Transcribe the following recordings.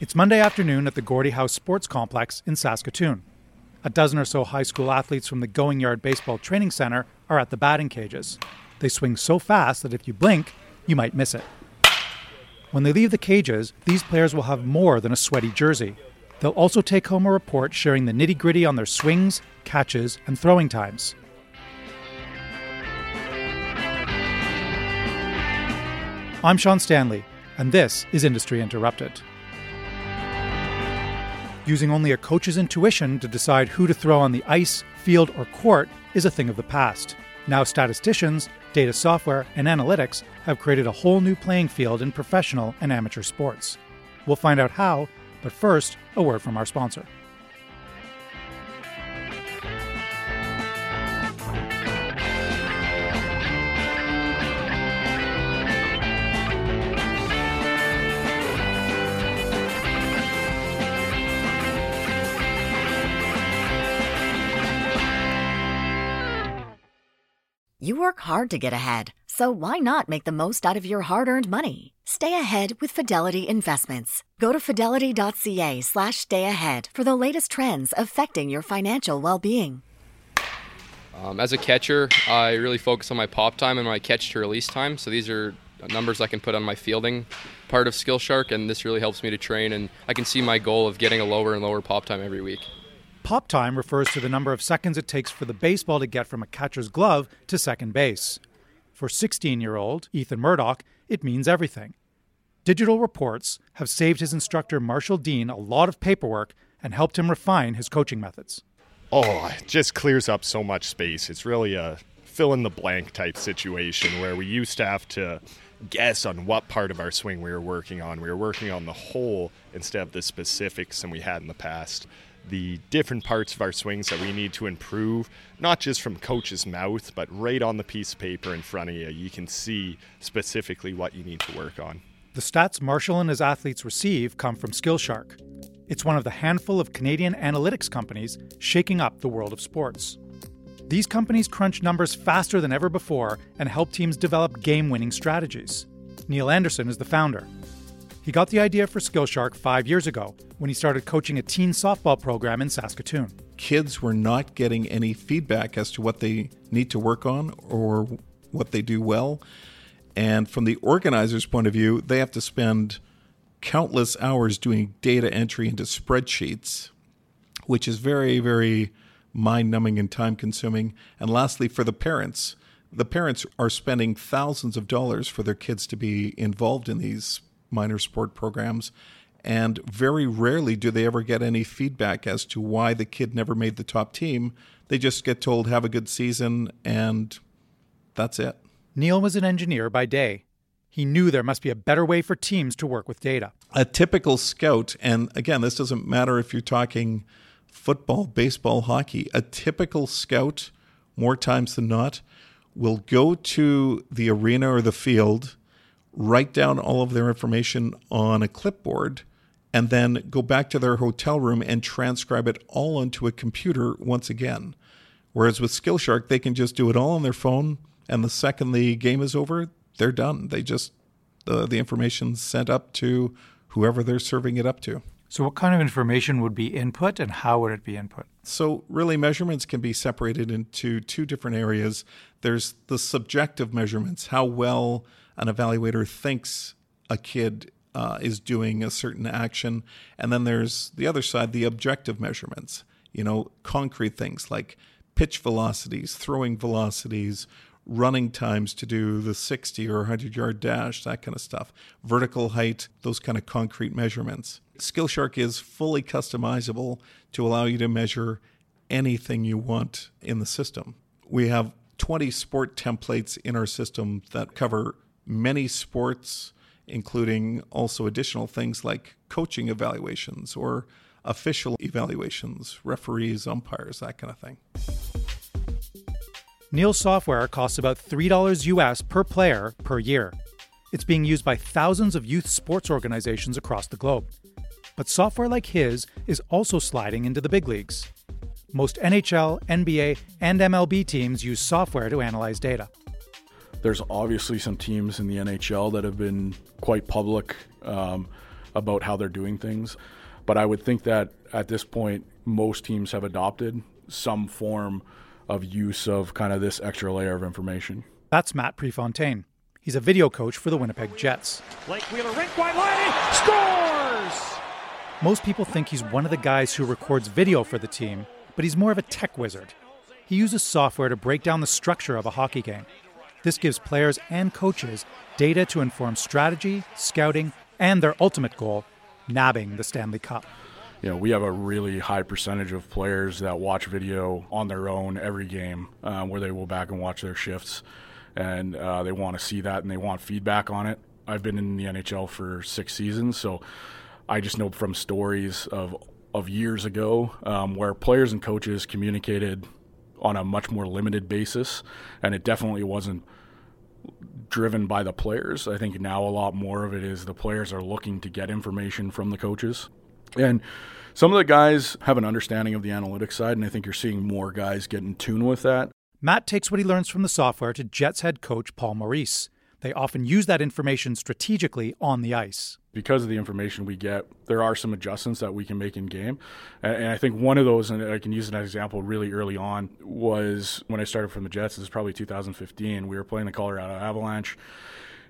It's Monday afternoon at the Gordie Howe Sports Complex in Saskatoon. A dozen or so high school athletes from the Going Yard Baseball Training Center are at the batting cages. They swing so fast that if you blink, you might miss it. When they leave the cages, these players will have more than a sweaty jersey. They'll also take home a report sharing the nitty gritty on their swings, catches, and throwing times. I'm Sean Stanley, and this is Industry Interrupted. Using only a coach's intuition to decide who to throw on the ice, field, or court is a thing of the past. Now, statisticians, data software, and analytics have created a whole new playing field in professional and amateur sports. We'll find out how, but first, a word from our sponsor. You work hard to get ahead, so why not make the most out of your hard-earned money? Stay ahead with Fidelity Investments. Go to fidelity.ca slash stay ahead for the latest trends affecting your financial well-being. Um, as a catcher, I really focus on my pop time and my catch to release time. So these are numbers I can put on my fielding part of Skillshark, and this really helps me to train. And I can see my goal of getting a lower and lower pop time every week. Pop time refers to the number of seconds it takes for the baseball to get from a catcher's glove to second base. For 16 year old Ethan Murdoch, it means everything. Digital reports have saved his instructor Marshall Dean a lot of paperwork and helped him refine his coaching methods. Oh, it just clears up so much space. It's really a fill in the blank type situation where we used to have to guess on what part of our swing we were working on. We were working on the whole instead of the specifics than we had in the past the different parts of our swings that we need to improve, not just from coach's mouth, but right on the piece of paper in front of you. You can see specifically what you need to work on. The stats Marshall and his athletes receive come from Skillshark. It's one of the handful of Canadian analytics companies shaking up the world of sports. These companies crunch numbers faster than ever before and help teams develop game winning strategies. Neil Anderson is the founder. He got the idea for Skillshark five years ago when he started coaching a teen softball program in Saskatoon. Kids were not getting any feedback as to what they need to work on or what they do well. And from the organizer's point of view, they have to spend countless hours doing data entry into spreadsheets, which is very, very mind numbing and time consuming. And lastly, for the parents, the parents are spending thousands of dollars for their kids to be involved in these minor sport programs. And very rarely do they ever get any feedback as to why the kid never made the top team. They just get told, have a good season, and that's it. Neil was an engineer by day. He knew there must be a better way for teams to work with data. A typical scout, and again, this doesn't matter if you're talking football, baseball, hockey, a typical scout, more times than not, will go to the arena or the field write down all of their information on a clipboard, and then go back to their hotel room and transcribe it all onto a computer once again. Whereas with Skillshark, they can just do it all on their phone, and the second the game is over, they're done. They just uh, the the information's sent up to whoever they're serving it up to. So, what kind of information would be input, and how would it be input? So, really, measurements can be separated into two different areas. There's the subjective measurements, how well an evaluator thinks a kid uh, is doing a certain action. And then there's the other side, the objective measurements, you know, concrete things like pitch velocities, throwing velocities, running times to do the 60 or 100 yard dash, that kind of stuff, vertical height, those kind of concrete measurements. Skillshark is fully customizable to allow you to measure anything you want in the system. We have 20 sport templates in our system that cover many sports, including also additional things like coaching evaluations or official evaluations, referees, umpires, that kind of thing. Neil's software costs about $3 US per player per year. It's being used by thousands of youth sports organizations across the globe. But software like his is also sliding into the big leagues. Most NHL, NBA, and MLB teams use software to analyze data. There's obviously some teams in the NHL that have been quite public um, about how they're doing things. But I would think that at this point, most teams have adopted some form of use of kind of this extra layer of information. That's Matt Prefontaine. He's a video coach for the Winnipeg Jets. Blake Wheeler, rink wide line, scores! Most people think he's one of the guys who records video for the team, but he's more of a tech wizard. He uses software to break down the structure of a hockey game. This gives players and coaches data to inform strategy, scouting, and their ultimate goal, nabbing the Stanley Cup. You know, we have a really high percentage of players that watch video on their own every game, um, where they will back and watch their shifts, and uh, they want to see that and they want feedback on it. I've been in the NHL for six seasons, so I just know from stories of of years ago um, where players and coaches communicated on a much more limited basis, and it definitely wasn't driven by the players. I think now a lot more of it is the players are looking to get information from the coaches. And some of the guys have an understanding of the analytics side, and I think you're seeing more guys get in tune with that. Matt takes what he learns from the software to Jets head coach Paul Maurice. They often use that information strategically on the ice. Because of the information we get, there are some adjustments that we can make in game. And I think one of those, and I can use an example really early on, was when I started from the Jets. This is probably 2015. We were playing the Colorado Avalanche.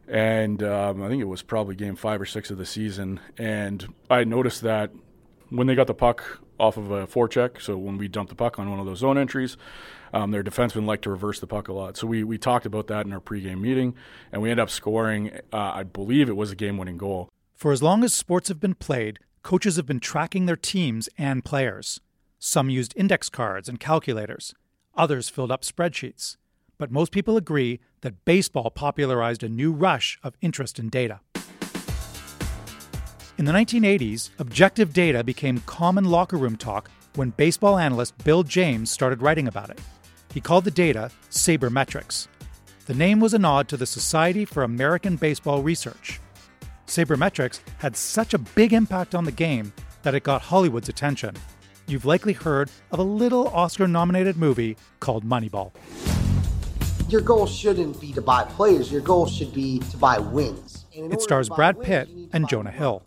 And um, I think it was probably game five or six of the season. And I noticed that when they got the puck off of a forecheck, so when we dumped the puck on one of those zone entries, um, their defensemen like to reverse the puck a lot. So we, we talked about that in our pregame meeting, and we ended up scoring, uh, I believe it was a game winning goal. For as long as sports have been played, coaches have been tracking their teams and players. Some used index cards and calculators, others filled up spreadsheets. But most people agree that baseball popularized a new rush of interest in data. In the 1980s, objective data became common locker room talk when baseball analyst Bill James started writing about it. He called the data sabermetrics. The name was a nod to the Society for American Baseball Research. Sabermetrics had such a big impact on the game that it got Hollywood's attention. You've likely heard of a little Oscar nominated movie called Moneyball. Your goal shouldn't be to buy players, your goal should be to buy wins. It stars Brad Pitt and Jonah Hill.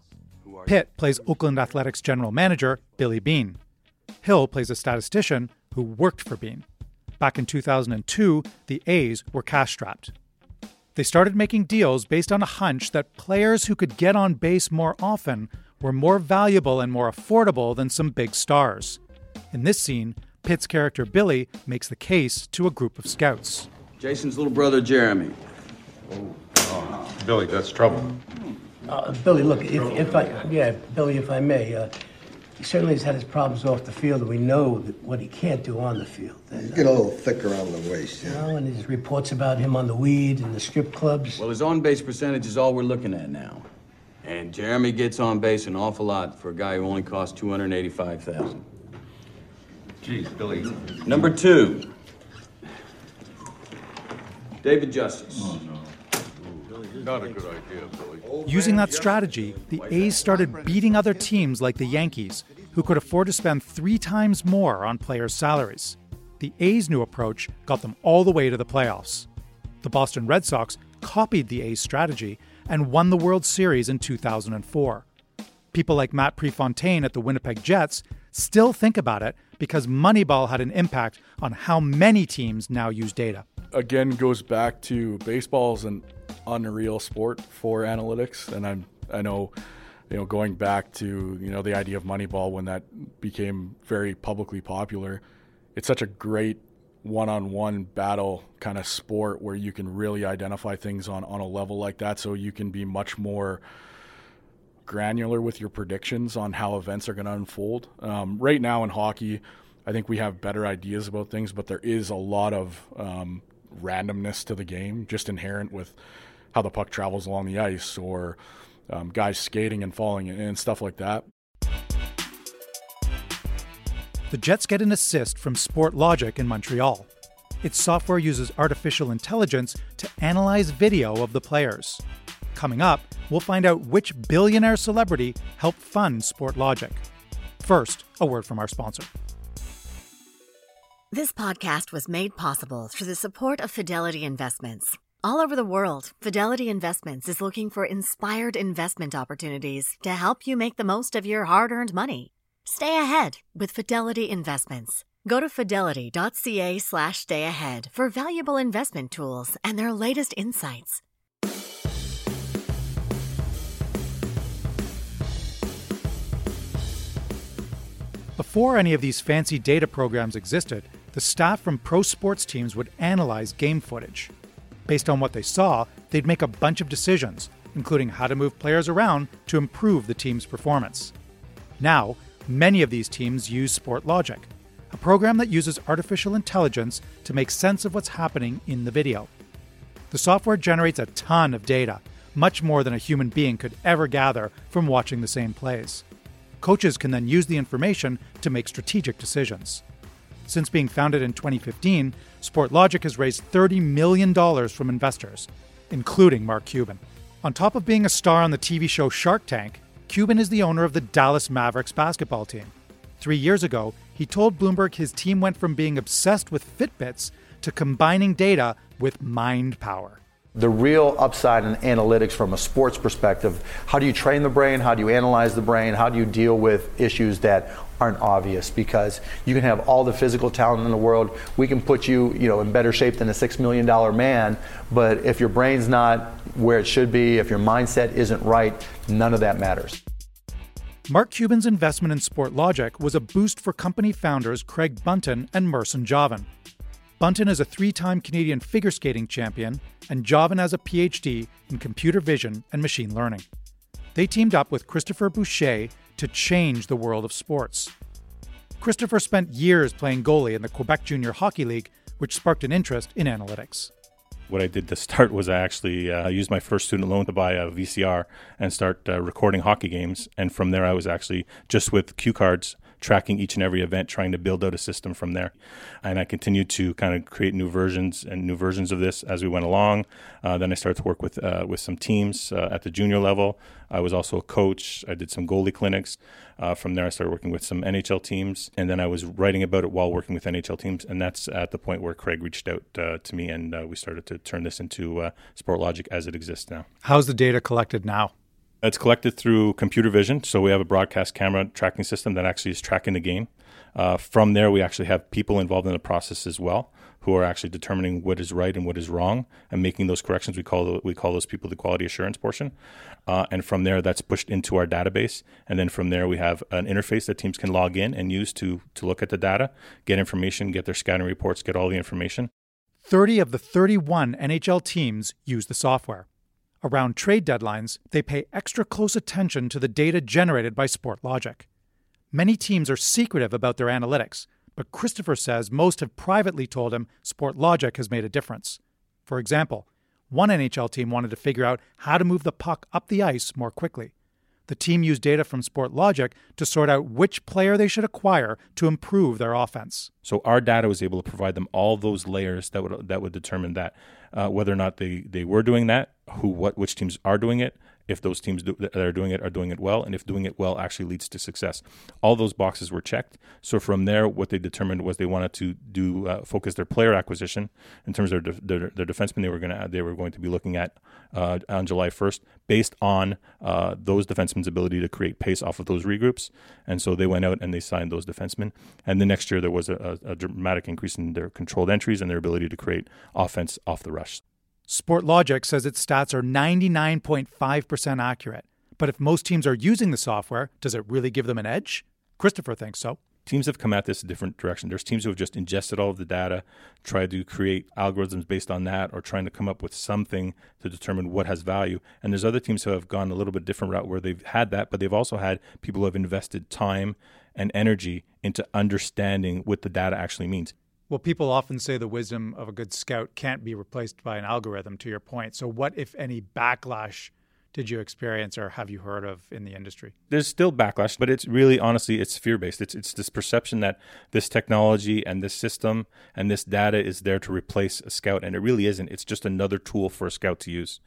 Pitt plays Oakland Athletics general manager Billy Beane. Hill plays a statistician who worked for Beane. Back in 2002, the A's were cash strapped. They started making deals based on a hunch that players who could get on base more often were more valuable and more affordable than some big stars. In this scene, Pitt's character Billy makes the case to a group of scouts. Jason's little brother Jeremy. Oh, oh Billy, that's trouble. Uh, Billy, look, if, if I, yeah, Billy, if I may, uh, he certainly has had his problems off the field, and we know that what he can't do on the field. And, Get a little thick around the waist, yeah. You know, and his reports about him on the weed and the strip clubs. Well, his on base percentage is all we're looking at now. And Jeremy gets on base an awful lot for a guy who only costs 285000 Geez, Billy. Number two, David Justice. Oh, no. Not a good idea, Billy. Using that strategy, the A's started beating other teams like the Yankees, who could afford to spend three times more on players' salaries. The A's new approach got them all the way to the playoffs. The Boston Red Sox copied the A's strategy and won the World Series in 2004. People like Matt Prefontaine at the Winnipeg Jets still think about it because Moneyball had an impact on how many teams now use data. Again, goes back to baseball's an unreal sport for analytics, and I'm I know you know going back to you know the idea of Moneyball when that became very publicly popular. It's such a great one-on-one battle kind of sport where you can really identify things on on a level like that, so you can be much more granular with your predictions on how events are going to unfold. Um, right now in hockey, I think we have better ideas about things, but there is a lot of um, randomness to the game, just inherent with how the puck travels along the ice or um, guys skating and falling and stuff like that. The Jets get an assist from Sportlogiq in Montreal. Its software uses artificial intelligence to analyze video of the players. Coming up, we'll find out which billionaire celebrity helped fund Sportlogiq. First, a word from our sponsor. This podcast was made possible through the support of Fidelity Investments. All over the world, Fidelity Investments is looking for inspired investment opportunities to help you make the most of your hard earned money. Stay ahead with Fidelity Investments. Go to fidelity.ca slash stay ahead for valuable investment tools and their latest insights. Before any of these fancy data programs existed, the staff from pro sports teams would analyze game footage. Based on what they saw, they'd make a bunch of decisions, including how to move players around to improve the team's performance. Now, many of these teams use SportLogiq, a program that uses artificial intelligence to make sense of what's happening in the video. The software generates a ton of data, much more than a human being could ever gather from watching the same plays. Coaches can then use the information to make strategic decisions. Since being founded in 2015, SportLogiq has raised $30 million from investors, including Mark Cuban. On top of being a star on the TV show Shark Tank, Cuban is the owner of the Dallas Mavericks basketball team. Three years ago, he told Bloomberg his team went from being obsessed with Fitbits to combining data with mind power the real upside in analytics from a sports perspective. How do you train the brain? How do you analyze the brain? How do you deal with issues that aren't obvious? Because you can have all the physical talent in the world. We can put you, you know, in better shape than a six million dollar man, but if your brain's not where it should be, if your mindset isn't right, none of that matters. Mark Cuban's investment in SportLogiq was a boost for company founders Craig Buntin and Mehrsan Javan. Buntin is a three time Canadian figure skating champion, and Javan has a PhD in computer vision and machine learning. They teamed up with Christopher Boucher to change the world of sports. Christopher spent years playing goalie in the Quebec Junior Hockey League, which sparked an interest in analytics. What I did to start was I actually uh, used my first student loan to buy a VCR and start uh, recording hockey games. And from there, I was actually just with cue cards tracking each and every event, trying to build out a system from there. And I continued to kind of create new versions and new versions of this as we went along. Uh, then I started to work with uh, with some teams uh, at the junior level. I was also a coach. I did some goalie clinics. Uh, from there, I started working with some NHL teams, and then I was writing about it while working with NHL teams. And that's at the point where Craig reached out uh, to me, and uh, we started to turn this into SportLogiq as it exists now. How's the data collected now? It's collected through computer vision. So we have a broadcast camera tracking system that actually is tracking the game. Uh, from there, we actually have people involved in the process as well who are actually determining what is right and what is wrong and making those corrections. We call we call those people the quality assurance portion. Uh, and from there, that's pushed into our database. And then from there, we have an interface that teams can log in and use to to look at the data, get information, get their scouting reports, get all the information. 30 of the 31 NHL teams use the software. Around trade deadlines, they pay extra close attention to the data generated by SportLogiq. Many teams are secretive about their analytics, but Christopher says most have privately told him SportLogiq has made a difference. For example, one NHL team wanted to figure out how to move the puck up the ice more quickly. The team used data from SportLogiq to sort out which player they should acquire to improve their offense. So our data was able to provide them all those layers that would that would determine that uh, whether or not they, they were doing that, who what which teams are doing it, if those teams do, that are doing it are doing it well, and if doing it well actually leads to success. All those boxes were checked. So from there, what they determined was they wanted to do uh, focus their player acquisition in terms of their, their, their defensemen. They were going to they were going to be looking at uh, on July 1st based on uh, those defensemen's ability to create pace off of those regroups. And so they went out and they signed those defensemen. And the next year there was a, a, a dramatic increase in their controlled entries and their ability to create offense off the rush. SportLogiq says its stats are 99.5% accurate. But if most teams are using the software, does it really give them an edge? Christopher thinks so. Teams have come at this a different direction. There's teams who have just ingested all of the data, tried to create algorithms based on that, or trying to come up with something to determine what has value. And there's other teams who have gone a little bit different route where they've had that, but they've also had people who have invested time and energy into understanding what the data actually means. Well, people often say the wisdom of a good scout can't be replaced by an algorithm, to your point. So, what, if any, backlash did you experience or have you heard of in the industry? There's still backlash, but it's really honestly it's fear based. It's it's this perception that this technology and this system and this data is there to replace a scout, and it really isn't. It's just another tool for a scout to use.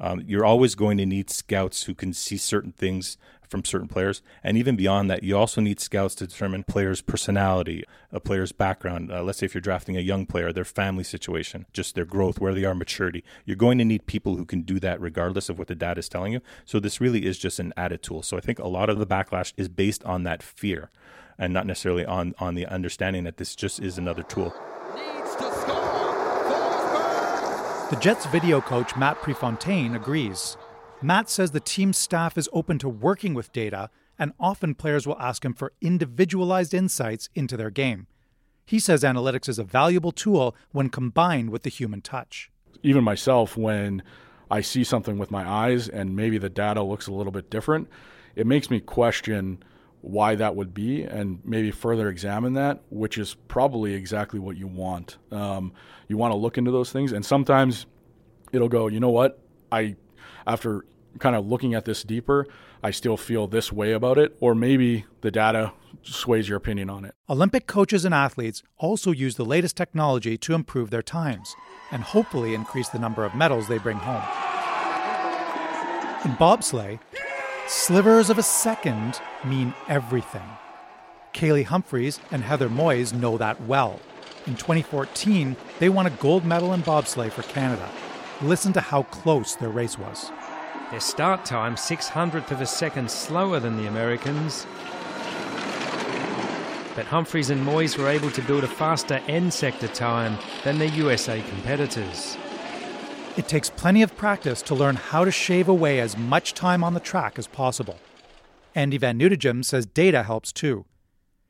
Um, you're always going to need scouts who can see certain things from certain players. And even beyond that, you also need scouts to determine players' personality, a player's background. Uh, let's say if you're drafting a young player, their family situation, just their growth, where they are, maturity. You're going to need people who can do that regardless of what the data is telling you. So this really is just an added tool. So I think a lot of the backlash is based on that fear and not necessarily on, on the understanding that this just is another tool. The Jets video coach Matt Prefontaine agrees. Matt says the team's staff is open to working with data, and often players will ask him for individualized insights into their game. He says analytics is a valuable tool when combined with the human touch. Even myself, when I see something with my eyes and maybe the data looks a little bit different, it makes me question why that would be and maybe further examine that, which is probably exactly what you want. Um, you want to look into those things, and sometimes it'll go, you know what? I, after kind of looking at this deeper, I still feel this way about it, or maybe the data sways your opinion on it. Olympic coaches and athletes also use the latest technology to improve their times and hopefully increase the number of medals they bring home. In bobsleigh, Slivers of a second mean everything. Kaillie Humphries and Heather Moyse know that well. In 2014, they won a gold medal in bobsleigh for Canada. Listen to how close their race was. Their start time, 600th of a second slower than the Americans. But Humphries and Moyse were able to build a faster end sector time than their USA competitors. It takes plenty of practice to learn how to shave away as much time on the track as possible. Andy Van Neutegem says data helps too.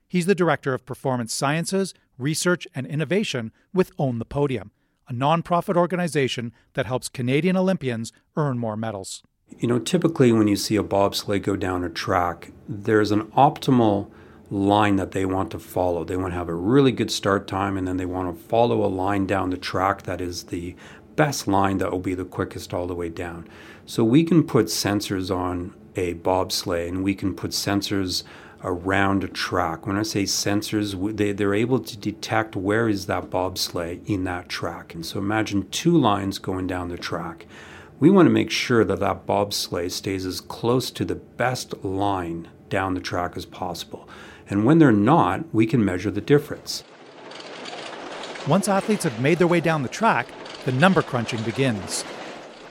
He's the Director of Performance Sciences, Research, and Innovation with Own the Podium, a nonprofit organization that helps Canadian Olympians earn more medals. You know, typically when you see a bobsleigh go down a track, there's an optimal line that they want to follow. They want to have a really good start time and then they want to follow a line down the track that is the best line that will be the quickest all the way down. So we can put sensors on a bobsleigh and we can put sensors around a track. When I say sensors, they, they're able to detect where is that bobsleigh in that track. And so imagine two lines going down the track. We want to make sure that that bobsleigh stays as close to the best line down the track as possible. And when they're not, we can measure the difference. Once athletes have made their way down the track, the number crunching begins.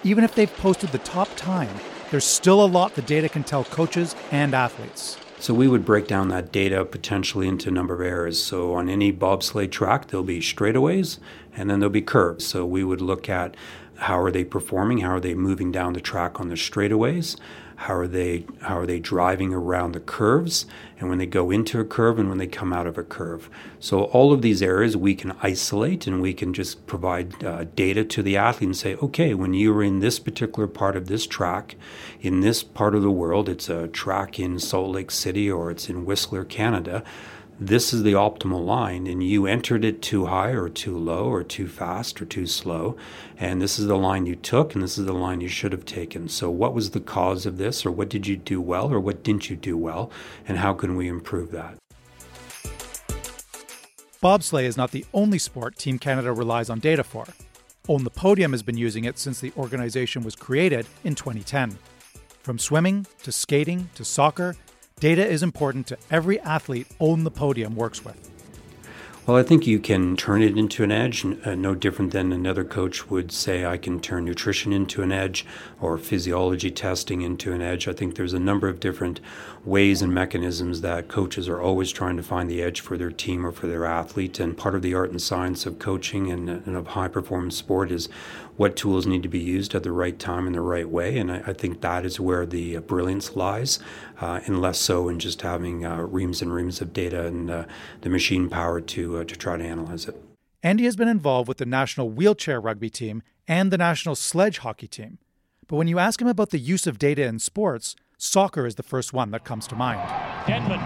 Even if they've posted the top time, there's still a lot the data can tell coaches and athletes. So we would break down that data potentially into number of errors. So on any bobsleigh track, there'll be straightaways and then there'll be curves. So we would look at how are they performing, how are they moving down the track on the straightaways, how are they how are they driving around the curves? And when they go into a curve and when they come out of a curve. So all of these areas we can isolate and we can just provide uh, data to the athlete and say okay when you're in this particular part of this track in this part of the world it's a track in salt lake city or it's in whistler canada this is the optimal line and you entered it too high or too low or too fast or too slow and this is the line you took and this is the line you should have taken. So what was the cause of this or what did you do well or what didn't you do well and how can we improve that? Bobsleigh is not the only sport team canada relies on data for. Own the podium has been using it since the organization was created in 2010 from swimming to skating to soccer Data is important to every athlete Own the Podium works with. Well, I think you can turn it into an edge, uh, no different than another coach would say, I can turn nutrition into an edge or physiology testing into an edge. I think there's a number of different ways and mechanisms that coaches are always trying to find the edge for their team or for their athlete. And part of the art and science of coaching and, and of high performance sport is what tools need to be used at the right time in the right way. And I, I think that is where the uh, brilliance lies, uh, and less so in just having uh, reams and reams of data and uh, the machine power to, uh, to try to analyze it. Andy has been involved with the national wheelchair rugby team and the national sledge hockey team. But when you ask him about the use of data in sports, soccer is the first one that comes to mind. Denman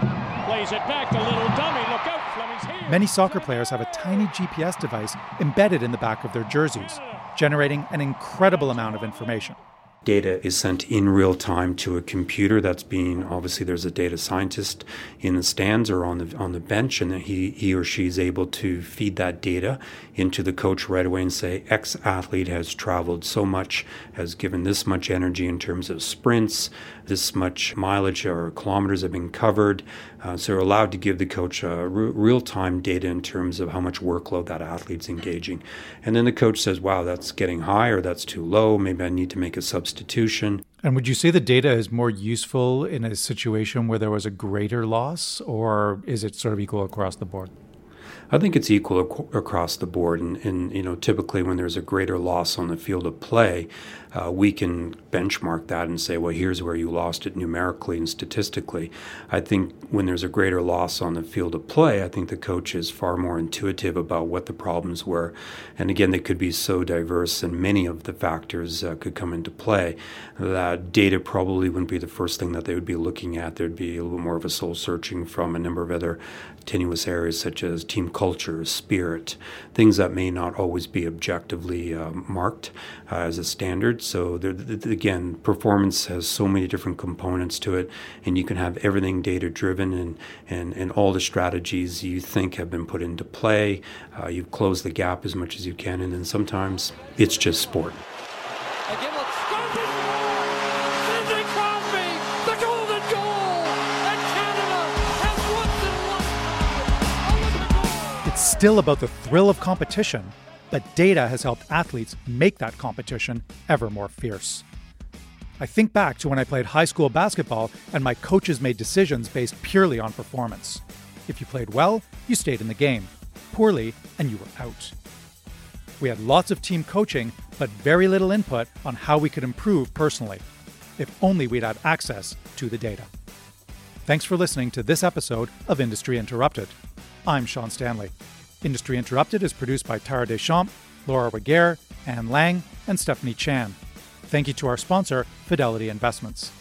plays it back to little dummy. Look out, Fleming's here. Many soccer players have a tiny GPS device embedded in the back of their jerseys, generating an incredible amount of information. Data is sent in real time to a computer that's being obviously there's a data scientist in the stands or on the on the bench and he he or she is able to feed that data into the coach right away and say X athlete has traveled so much, has given this much energy in terms of sprints, this much mileage or kilometers have been covered. Uh, so you're allowed to give the coach uh, re- real time data in terms of how much workload that athlete's engaging. And then the coach says, wow, that's getting high or that's too low. Maybe I need to make a substitution. And would you say the data is more useful in a situation where there was a greater loss, or is it sort of equal across the board? I think it's equal ac- across the board, and, and, you know typically when there's a greater loss on the field of play, uh, we can benchmark that and say, well, here's where you lost it numerically and statistically. I think when there's a greater loss on the field of play, I think the coach is far more intuitive about what the problems were, and again, they could be so diverse, and many of the factors uh, could come into play. That data probably wouldn't be the first thing that they would be looking at. There'd be a little more of a soul searching from a number of other tenuous areas such as team culture, spirit, things that may not always be objectively uh, marked uh, as a standard. So, there, again, performance has so many different components to it, and you can have everything data driven, and, and, and all the strategies you think have been put into play. Uh, you've closed the gap as much as you can, and then sometimes it's just sport. Still about the thrill of competition, but data has helped athletes make that competition ever more fierce. I think back to when I played high school basketball and my coaches made decisions based purely on performance. If you played well, you stayed in the game. Poorly, and you were out. We had lots of team coaching, but very little input on how we could improve personally. If only we'd had access to the data. Thanks for listening to this episode of Industry Interrupted. I'm Sean Stanley. Industry Interrupted is produced by Tara Deschamps, Laura Reguer, Anne Lang, and Stephanie Chan. Thank you to our sponsor, Fidelity Investments.